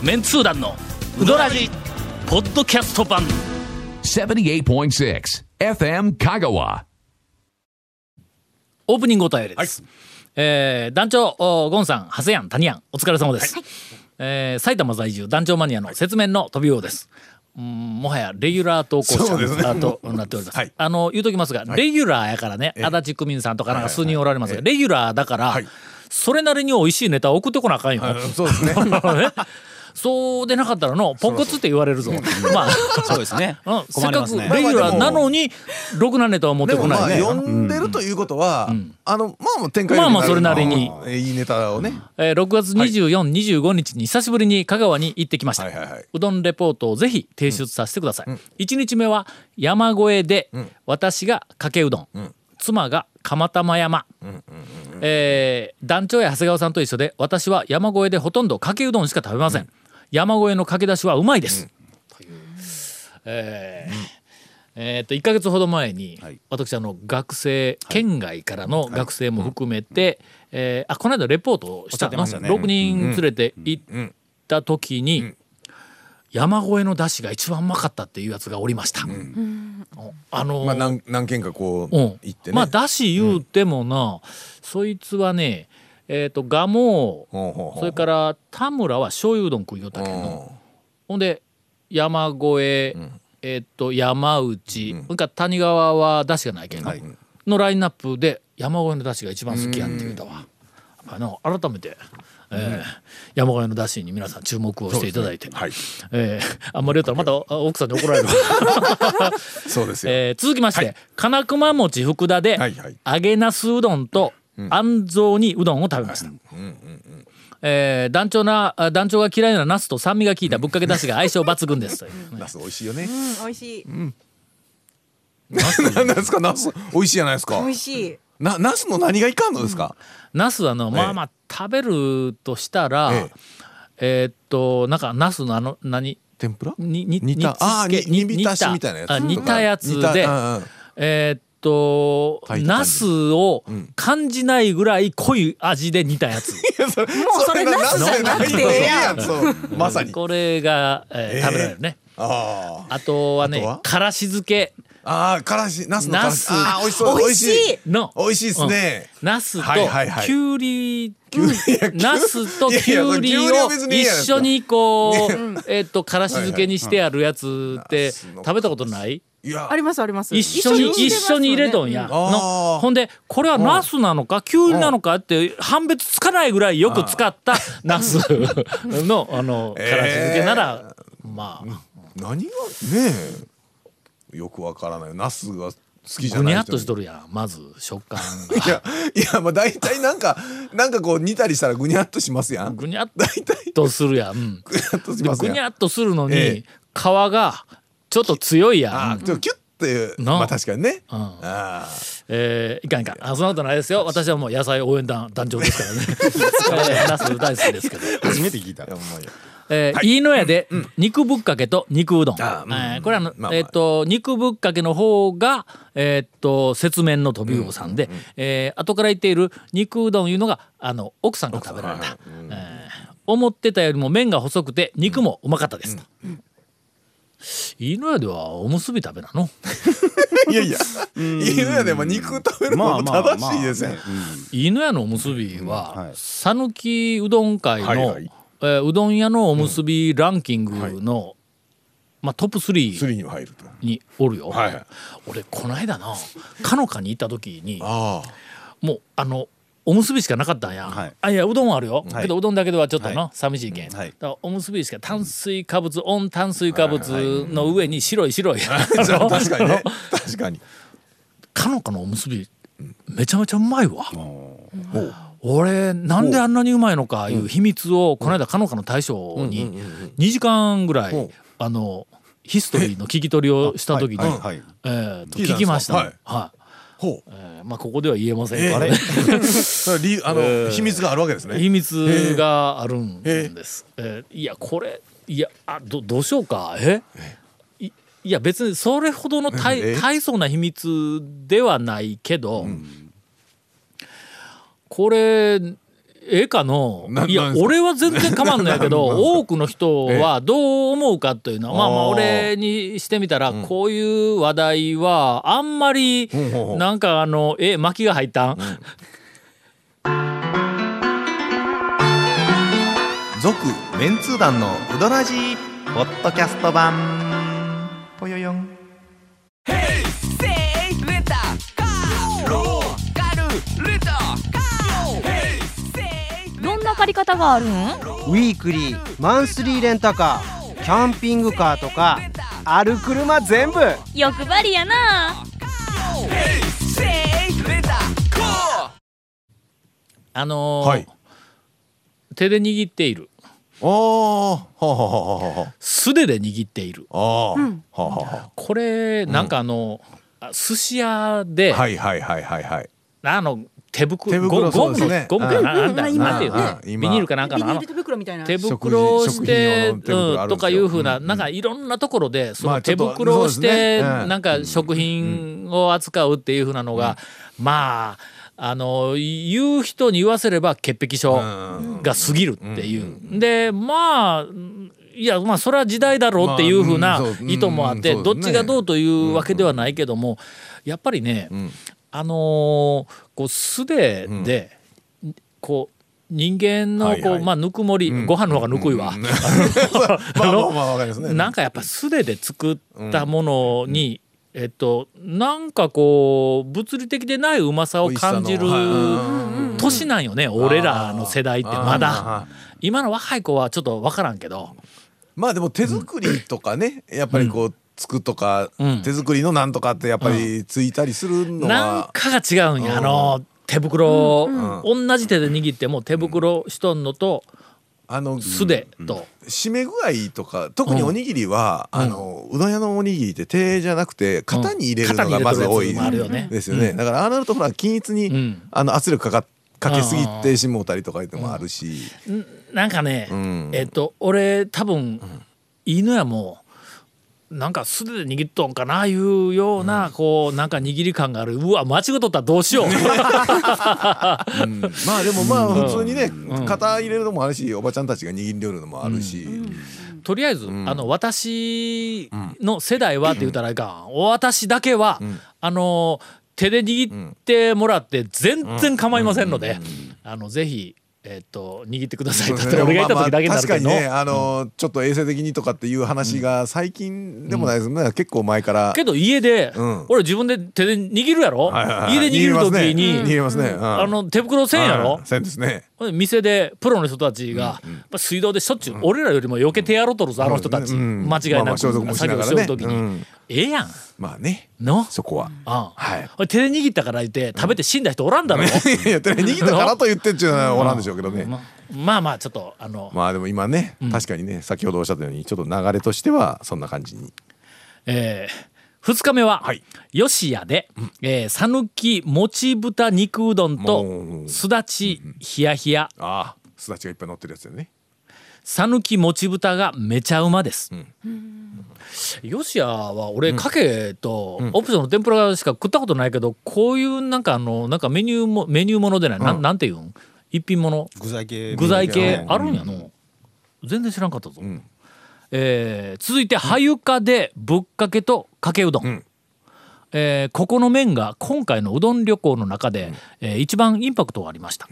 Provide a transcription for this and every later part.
メンツー団のウドラジポッドキャスト版。78.6 FM Kagawa. オープニングお便りです、えー団長おゴンさん長谷やん谷やんお疲れ様です、えー埼玉在住団長マニアの説明の飛び王です。うんもはやレギュラー投稿者となっております、はい。あの言うときますが、レギュラーやからね足立区民さんとかなんか数人おられますが、レギュラーだから、はい。それなりに美味しいネタを送ってこなあかんよ、そうですね。ねそうでなかったらのポンコツって言われるぞ。まあ。そうですね。うん。せっかくレギュラーなのにろくなネタを持ってこないね、呼んでるということは、あのまあまあ展開まあまあそれなりに。えーいいネタをね。えー6月24、25日に久しぶりに香川に行ってきました、うどんレポートをぜひ提出させてください、1日目は山越えで、私がかけうどん、妻が釜玉山、えー団長や長谷川さんと一緒で私は山越えでほとんどかけうどんしか食べません、山越えのかけだしはうまいです、というえーえーっと1か月ほど前に、はい。私あの学生県外からの学生も含めて、えーあこの間レポートをしたの、ね。6人連れて行った時に、山越えのだしが一番うまかったっていうやつがおりました。おあのーまあ何何件かこううん。行ってね。まあだし言うてもな、そいつはねえっ、と蒲生ほうほうほう。それから田村は醤油うどん食いよったけど、ほんで山越え、えっ、と山内、それから谷川はだしがないけん、はい。のラインナップで山越えのだしが一番好きやって言うたわ。やっぱりな改めて、えー山越えのだしに皆さん注目をしていただいて、はい。えーあんまり言ったらまたあ 奥さんに怒られるわ。そうですよ。えー続きまして、金熊餅福田で、はいはい。揚げなすうどんと安蔵にうどんを食べました。えー団長なあ団長が嫌いなナスと酸味が効いたぶっかけだしが相性抜群ですというね ナス美味しいよね。うん、美味しい。何ですかナス美味しいじゃないですか美。味しい。なナスの何がいかんのですか？ナスはのまあまあ食べるとしたら、ええーっとなんかナスのあの何？天ぷら？にに煮たあー煮浸しみたいなやつあ煮たやつでうんうんえーっとナスを感じないぐらい濃い味で煮たやつ。もうそれナスじゃなくて。ええやまさに。これが、えー食べられるね。ああ。あとはねあとは？からし漬け。ああ、からし、ナスのからし。ナス。ああ、美味しそう。美味しい。の。美味しいですね。ナスとはいはいはい。きゅうり。ナスときゅうりを一緒にこうえっとからし漬けにしてあるやつって食べたことない？いや。あ、りますあります。一緒に一緒に入れとんや。うん。のほんでこれはナスなのかきゅうりなのかって判別つかないぐらいよく使ったナスのあのからし漬けならまあ。何がねえ。よくわからない。ナスが好きじゃないにゃっとしとるやんまず食感が。いや、いや、まあ、大体なんか、なんかこう煮たりしたらぐにゃっとしますやん。ぐぐにゃっ大体。とするやん。うん。ぐにゃっとするのに、ええ。皮がちょっと強いやん、ちょっとキュッて、なまあ、確かにね。うん。ああ。えーいかんいかん。あそんなことないですよ。私はもう野菜応援団団長ですからね、えー、ナス大好きですけど、初めて聞いた。いえー飯野屋で肉ぶっかけと肉うどん、あうん。えーこれはあの、まあまあ。えっ、と肉ぶっかけの方がえっ、と雪面の飛び魚さんで、えー後から言っている肉うどんいうのがあの奥さんが食べられた、えー思ってたよりも麺が細くて肉もうまかったですと。飯野屋ではおむすび食べなの？いやいや、犬屋でも肉食べるのも正しいですよ。飯野屋のおむすびははい。讃岐、うどん会の、はいはい。えーうどん屋のおむすびランキングの、まあ、トップスリ3ーにも入ると。におるよ。はいはい。俺この間なかのかに行った時にあ。もうあのおむすびしかなかったんや、はい。あいやうどんはあるよ、はい。けどうどんだけではちょっとな、はい。寂しいけん、はい。おむすびしか炭水化物温炭水化物の上に白い白い、確かにね。確かに。かのかのおむすびめちゃめちゃうまいわ。俺なんであんなにうまいのかいう秘密をこの間かのかの大将に2時間ぐらいあのヒストリーの聞き取りをした時にえーと聞きました。はい。はいほう。えーまあここでは言えませんけえどね それ理由あの秘密があるわけですね。秘密があるんです。えー。いやこれいやあどどうしようか？え？いいや別にそれほどの大え？大層な秘密ではないけど、これええかのいや俺は全然構わんのやけど 多くの人はどう思うかというのはまあまあ俺にしてみたらこういう話題はあんまりなんかあのえ巻きが入ったん。続メンツー団のウドラジーポッドキャスト版り方があるん？ウィークリーマンスリーレンタカーキャンピングカーとかある車全部。欲張りやな。あのーはい。手で握っている。ああはあはあはあは素手で握っている。あああはあはあはこれなんかあの、あ寿司屋で、あはいはいはいはいはい。あの手袋ゴゴムねゴムななんだ、なんていうビニールかなんかの手袋みたいな。手袋をして、とかいうふうな、うんなんかいろんなところでその手袋をして、んなんか食品を扱うっていうふうなのが、まああの言う人に言わせれば潔癖症が過ぎるっていう。でまあいやまあそれは時代だろうっていうふうな意図もあって、うんどっちがどうというわけではないけども、やっぱりね、あのーこう素手で、こう人間のこう、はい。はいまあぬくもり、ご飯の方がぬくいわ。なんかやっぱ素手で作ったものに、えっとなんかこう物理的でないうまさを感じる年なんよね俺らの世代ってまあだ今の若い子はちょっと分からんけど。まあでも手作りとかねやっぱりこうつくとかうん。手作りのなんとかってやっぱりついたりするのなんはかが違うんや。あの手袋を同じ手で握っても手袋しとんのとあの素手と。締め具合とか特におにぎりは、あのうどん屋のおにぎりって手じゃなくて型に入れるのがまず多いですよね、だからああなるとほら均一に、ん。あの圧力かかかけすぎてしもうたりとかいうのもあるし、なんかね、ん。えっと俺多分、犬やもなんか素手で握っとんかないうような、こうなんか握り感がある。うわ間違っとったらどうしよう。うん。まあでもまあ普通にね、型入れるのもあるしおばちゃんたちが握り寄るのもあるし、とりあえず、あの私の世代はって言ったらいかん、私だけは、あの手で握ってもらって全然構いませんので、あのぜひえっと握ってくださいだって俺がいた時だけになるけど、確かにねあの、ちょっと衛生的にとかっていう話が最近でもないですね、結構前から。けど家で、うん。俺自分で手で握るやろ、はいはいはい家で握る時に、握りますね、うん。あの手袋せんやろ？はい、せんですね店でプロの人たちが、まあ水道でしょっちゅう、俺らよりも余計手やろとるぞあの人たち、うん。間違いなく。作業ながらね。しよる時に、うん。ええやん。まあね。の？そこは。あはい。あ手で握ったから言って食べて死んだ人おらんだろ、いや手で握ったからと言ってっちゅうのはおらんでしょうけどね、ままあまあちょっとあの、まあでも今ね、確かにね先ほどおっしゃったようにちょっと流れとしてはそんな感じに。えー、2日目は、はい。吉屋でえー讃岐、もち豚肉うどんとすだちひやひや。ああすだちがいっぱい乗ってるやつよね。讃岐もち豚がめちゃうまです、吉屋は俺かけとオプションの天ぷらしか食ったことないけどこういうなんかあのなんかメニューもメニューものでない、なんなんていうん？一品もの？具材系。具材系うん。あるんやの、全然知らんかったぞ、えー続いてはゆかでぶっかけとかけうどん、ん。えーここの麺が今回のうどん旅行の中で、えー一番インパクトがありました、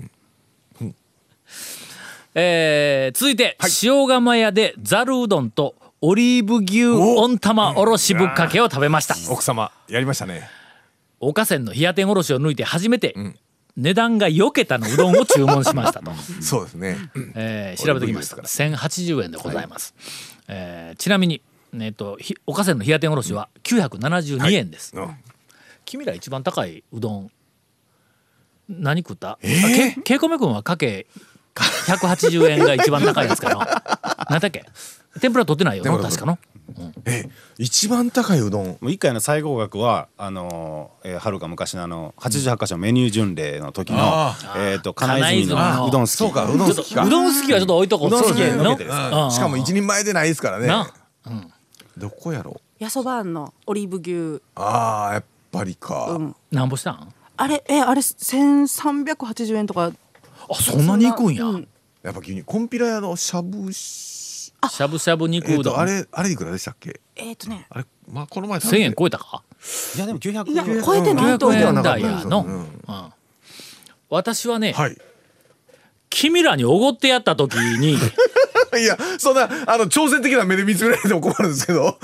えー続いて、塩釜屋でざるうどんとオリーブ牛温玉おろしぶっかけを食べました。奥様やりましたね。岡線の冷や天おろしを抜いて初めて、値段がよけたのうどんを注文しましたと。そうですね。えー調べてきました。これ1080円でございます、えーちなみに、えー、とひ岡線の冷や天おろしは972円です、うん。君ら一番高いうどん何食った、えー？あけけいこめ君はかけ180円が一番高いですから何 だっけ？天ぷら取ってないよ確かの？え一番高いうどん？もう一回の最高額はあのーえーはるか昔のあの88箇所メニュー巡礼の時のあえっと金泉金泉の。のうどん好き。そうかうどん好きか。うどん好きはちょっと置いとこううどん好きしかも一人前でないですからね。などこやろ？やそばんのオリーブ牛。ああやっぱりか、うん。なんぼしたん？あれえあれ千三百八十円とか。あそんなに行くんや、うん。やっぱ牛乳コンピラ屋のしゃぶししゃぶしゃぶ肉えっうどん、とあれあれいくらでしたっけ？えっ、とね。あれまあこの前1000円超えたか？いやでも900いや超えてないと900思う。円台やの、うん。うん。私はね、はい。君らにおごってやった時に いやそんなあの挑戦的な目で見つめられても困るんですけど。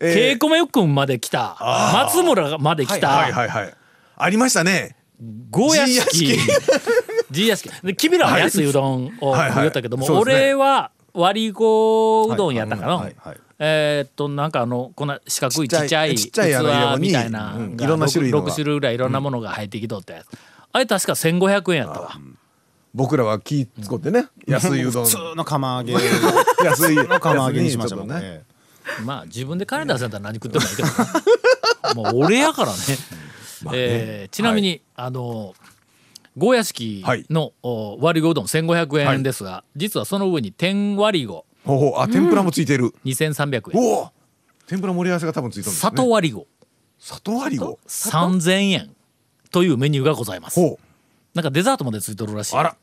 えーケイコメくんまで来た。松村まで来た、はいはいはいありましたね。ゴーヤ式ジーヤ G 屋敷で君らは安いうどんをはい。はい食いよったけども、そうですね。俺は割り子うどんやったかな、はいはいえーっとなんかあのこんな四角いちっちゃい器みたいながうんいろんな種類のが。6種類ぐらいいろんなものが入ってきとったやつ、あれ確か1500円やったわ僕らは気使ってね安いうどん。普通の釜揚げ。安い。の釜揚げにしましたもんね。まあ自分で金出せんだったら何食ってもいいけどなもう俺やからね,、えーちなみに、あのゴーヤ式の、お割り子うどん1500円ですが、実はその上に天割り子。ほうほう。あ天ぷらもついてる。2300円。おお。天ぷら盛り合わせが多分ついてるんですね。里割り子。里割りを3000円というメニューがございます。ほう。なんかデザートまでついとるらしい。あら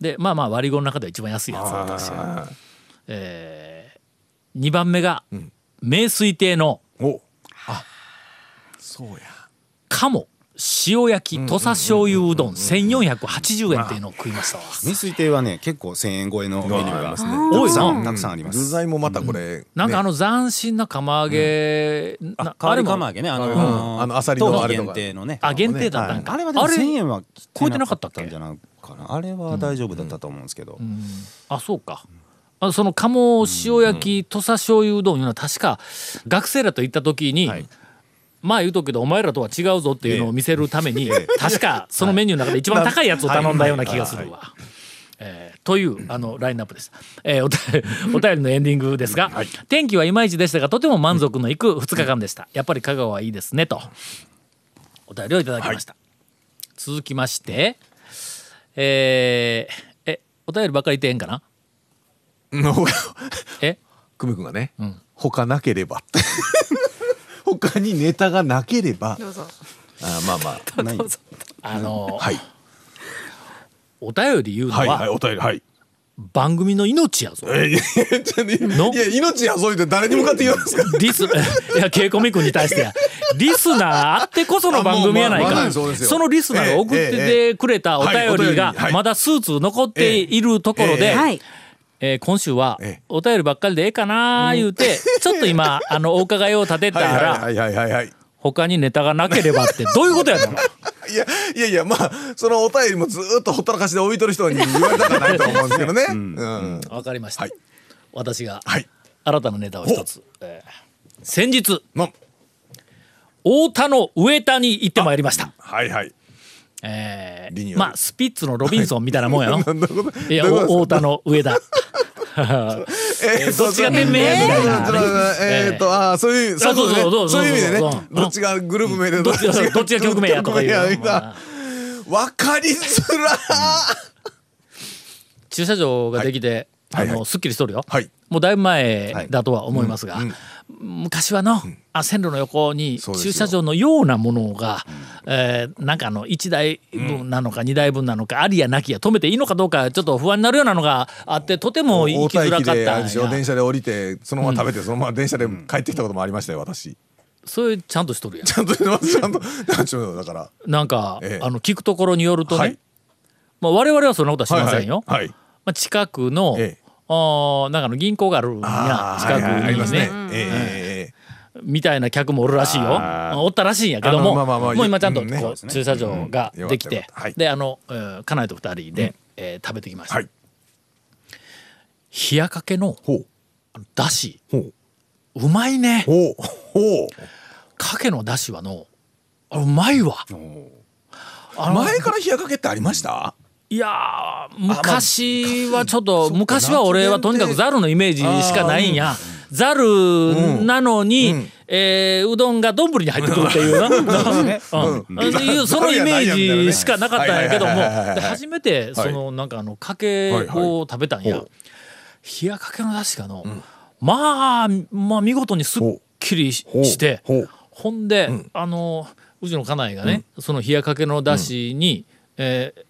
でまあまあ割り子の中では一番安いやつ私は、えー、2番目が、名水亭のお。あそうや。鴨塩焼き土佐醤油うどん1480円っていうのを食いましたわ。水水亭はね結構1000円超えのメニューが多いたくさんな。たくさんあります。具材もまたこれなんかあのの斬新な釜揚げ、なあ香りも釜揚げね。あうん。のあのアサリのあれとか。限定のね。あ限定だったんか、あれはでも1000円は超えてなかったっけ？んじゃない？かな。あれは大丈夫だったと思うんですけど。あそうか。あその鴨塩焼き土佐醤油うどんいうのは確か学生らと行った時に、はい。まあ言うとくけどお前らとは違うぞっていうのを見せるために、確かそのメニューの中で一番高いやつを頼んだような気がするわ。えーというあのラインナップです。えーお便り お便りのエンディングですが、天気はいまいちでしたがとても満足のいく2日間でした。やっぱり香川はいいですねと。お便りをいただきました。続きまして、えーえお便りばっかり言ってええんかな？え？久米君がね、他なければ 他にネタがなければ。どうぞ。あまあまあ。ないあのはい。お便り言うのはいはいはお便りはい番組の命やぞ。えいやいや命やそう言って誰に向かって言うんですか？リス、いや、ケイコミ君に対してや。リスナーあってこその番組やないあもうまか。あそうですよ。そのリスナーが送っててくれたお便りがまだ数通残っているところで、はい。えー今週はええ。お便りばっかりでええかなー言うて、ちょっと今、あの、お伺いを立てたはいら、他にネタがなければって、どういうことやのいやいやいやまあそのお便りもずーっとほったらかしで置いとる人に言われたくないと思うんですけどね。うん。わかりました。はい。私がはい。新たなネタを一つ。えー先日、の。太田の上田に行ってまいりました。はいはい。えーまあスピッツのロビンソンみたいなもんやろ。い。や、太田の上田。えどっちが店名やみたえーっとああそういうそうそうね。そうそういう意味でね。どっちがグループ名でどっちがどっちが曲名やとかいう。わかりづら駐車場ができて、はい。はいあのすっきりしとるよ。はいもうだいぶ前だとは思いますが、うんうん。昔はの、あ線路の横に駐車場のようなものが、えーなんかあの1台分なのか2台分なのか、ありやなきや止めていいのかどうかちょっと不安になるようなのがあってとても行きづらかった電車で降りてそのまま食べてそのまま電車で帰ってきたこともありましたよ私。それちゃんとしとるやん。ちゃんとちゃんと。ちょっとだから。なんか、ええ。あの聞くところによるとね、はい。まあ、我々はそんなことはしませんよ。はいはい。まあ、近くの、ええあーなんかの銀行があるんや近くはいはいありますにねねえええええみたいな客もおるらしいよ。おったらしいんやけども、まあまあまあもう今ちゃんとうんね。こう駐車場ができて、うんはい。であの、えー家内と二人で、えー食べてきました、はい。冷やかけのだし。ほう。うまいね。ほうほかけのだしはのあうまいわ。前から冷やかけってありました？いやー昔はちょっと昔は俺はとにかくザルのイメージしかないんや。ザルなのに、えーうどんが丼に入ってくるっていうな、そのイメージしかなかったんやけども。初めてそのなんかあのかけを食べたんや、はい冷やかけのだしがの、まあまあ見事にすっきりししてほんで、あのうちの家内がね、その冷やかけのだしに、えー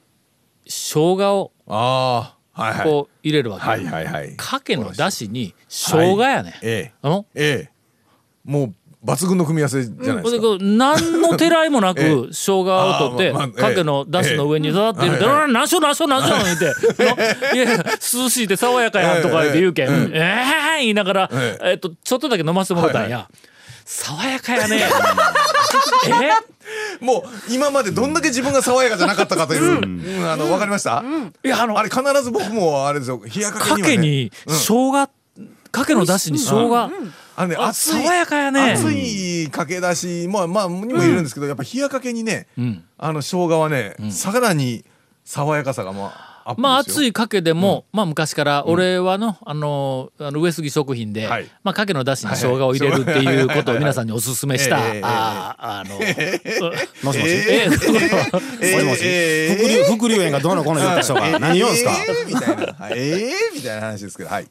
生姜をああはいはい。こう入れるわけ、はいはいはい。かけのだしに生姜やね、ええ。あの？ええ。もう抜群の組み合わせじゃないですか、これ何のてらいもなく ええ。生姜を取ってあーまあまあかけのだしの上にザーって入れて「ええあ何しょ何しょ何しょ」言って「いや涼しいで爽やかやん」とか言って言うけん「ええ言いながらええ。っとちょっとだけ飲ませてもらったんや。爽やかやね。え？もう今までどんだけ自分が爽やかじゃなかったかという、うん。あのわかりました、いやあのあれ必ず僕もあれですよ。冷やかけには、ね、かけに生姜かけのだしに生姜。あのねあ熱い爽やかやね。熱いかけだしまあまあにもいるんですけど、やっぱ冷やかけにね、ん。ああの生姜はね、さらに爽やかさがまあまあ熱いかけでも、まあ昔から俺はの、あのあの上杉食品で、はい。まあかけのだしに生姜を入れるっていうことを皆さんにおすすめした、ええあああの、もしもし、ええもしもし、ええ伏流伏流炎がどうのこうの言った人が？何言うんですか、えーみたいな、はい、ええみたいな話ですけど。はい。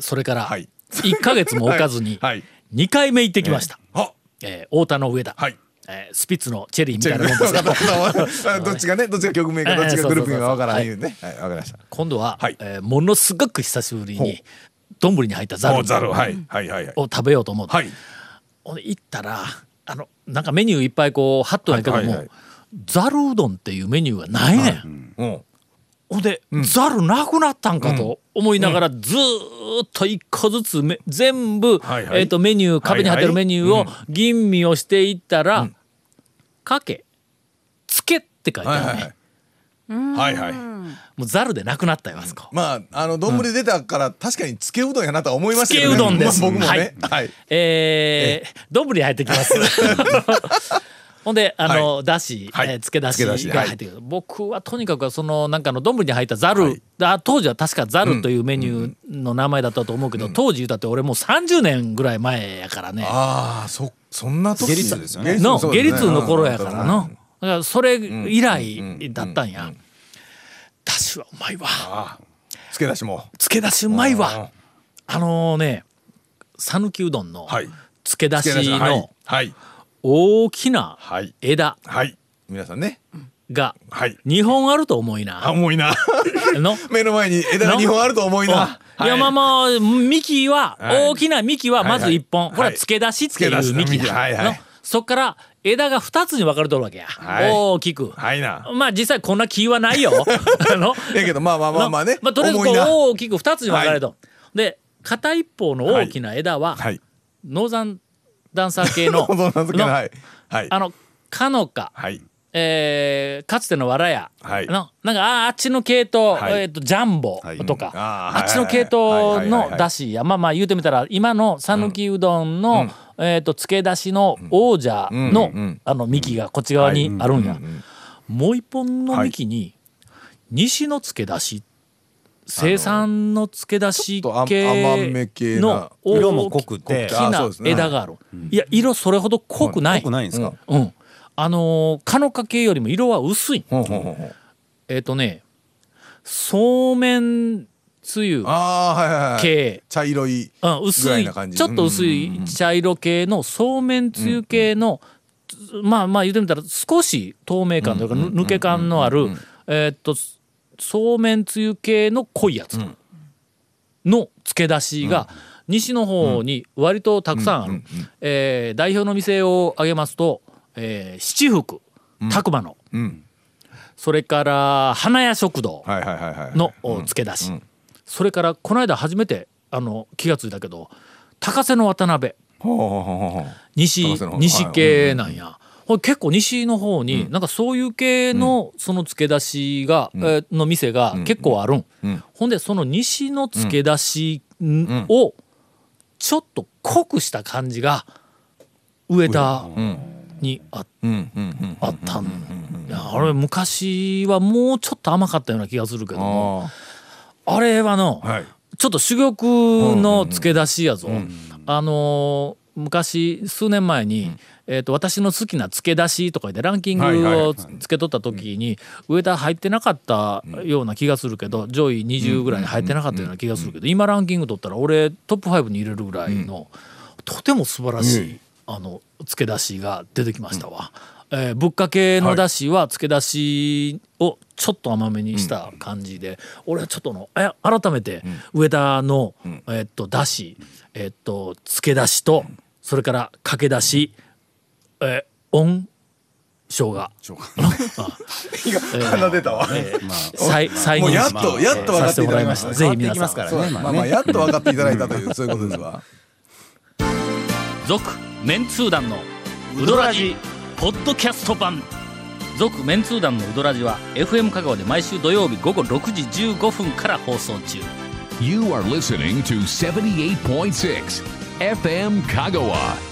それからはい。1か月も置かずにはい。2回目行ってきました、あえー太田の上田、はいえースピッツのチェリーみたいなもんです。よ どっちがねどっちが曲名かどっちがグループ名かわからんいうね。はいわかりました。今度は、はい。えーものすごく久しぶりに丼に入ったザルおザル。はいはいはいはい。を食べようと思って、はい。行ったらあのなんかメニューいっぱいこう貼っとんやけども、はいはいはい。ざるうどんっていうメニューがないねん。うん。ほんで、ざるなくなったんかと思いながら、ずーっと一個ずつめ全部、はいはい。えー、とメニュー壁に貼ってるメニューをはい吟味をしていったら「かけ」「つけ」って書いてある。ね、はいはい。はいはい。もうざるでなくなったよあそこ。まああの丼出たから確かにつけうどんやなとは思いましたけどね。つけうどんです。まあ僕もはい。ねはい。えー、丼に入ってきます。ほんであの、はだし、はい。えーつけだしが入ってくる、僕はとにかくそのなんかの丼に入ったざる、はい。あ当時は確かざるというメニューの名前だったと思うけど、当時言うたって俺もう30年ぐらい前やからね。ああそそんな時下痢痛ですよね。のそうですね。下痢痛の頃やからうん。のだからそれ以来だったんや、だしはうまいわ。つけだしも。つけだしうまいわ。あのね讃岐うどんのはい。つけだしつけだしはい。のはい大きなはい。枝はい。皆さんね。がはい。2本あると思いあな。重いな。の？目の前に枝が2本あると思いな。うんい。やまあまあ幹は、はい。大きな幹はまず1本、これは付け出しってい付け出しのう幹だ、幹はいはい。の？そっから枝が2つに分かれとるわけや、はい。大きく、はいな。まあ実際こんな木はないよ。あの？やけどまあまあまあまあね。まあ、とりあえず大きく2つに分かれと、で片一方の大きな枝は、はい。ノーザンダンサー系の はい。はい。あのかのか、はい。えーかつてのわらや、はい。のなんかああっちの系統、はい。えー、とジャンボはい。とか、あっちの系統のだしや。まあまあ言うてみたら今の讃岐うどんの、えー、と漬け出しの王者の,、うんうんあの幹がこっち側にあるんや、もう一本の幹に西の漬け出し生産の漬け出し系の色も濃くて。大きな枝がある、いや色それほど濃くない、濃くないんですか、うん、あのー、かのか系よりも色は薄い。えっ、とねそうめんつゆ系、茶色いうん、薄い。ちょっと薄い茶色系のそうめんつゆ系の、まあまあ言ってみたら少し透明感というか、ぬ抜け感のある、えーっとそうめんつゆ系の濃いやつの漬け出しが西の方に割とたくさんある、えー代表の店を挙げますと、えー七福拓磨の、ん。それから花屋食堂、のお漬け出し、それからこの間初めてあの気がついたけど高瀬の渡辺。西西系なんや、結構西の方に、なんかそういう系のその漬け出しが、えーの店が結構あるん、ん。ほんでその西の漬け出しんをちょっと濃くした感じが上田にあったん。あれ昔はもうちょっと甘かったような気がするけども。ああれはの、あはい。ちょっと珠玉の漬け出しやぞ。あのー昔数年前に、えー、と私の好きな漬け出しとかでランキングをつけとった時に上田入ってなかったような気がするけど上位20ぐらいに入ってなかったような気がするけど今ランキング取ったら俺トップ5に入れるぐらいのとても素晴らしいあの漬け出しが出てきましたわ。えーぶっかけのだしは漬け出しをちょっと甘めにした感じで、俺はちょっとのえ改めて上田の、えーっとだしえーっと漬け出しと、それからかけだし、えー、温生姜鼻出たわ。再再もう現やっと、やっと分かっていただきました。ぜひ皆変わっていきますさん。からね。まあまあ、やっと分かっていただいたという、そういうことですわ。続メンツー団のウドラジポッドキャスト版。続メンツー団のウドラジは FM 香川で毎週土曜日午後6時15分から放送中。You are listening to 78.6 FM Kagawa.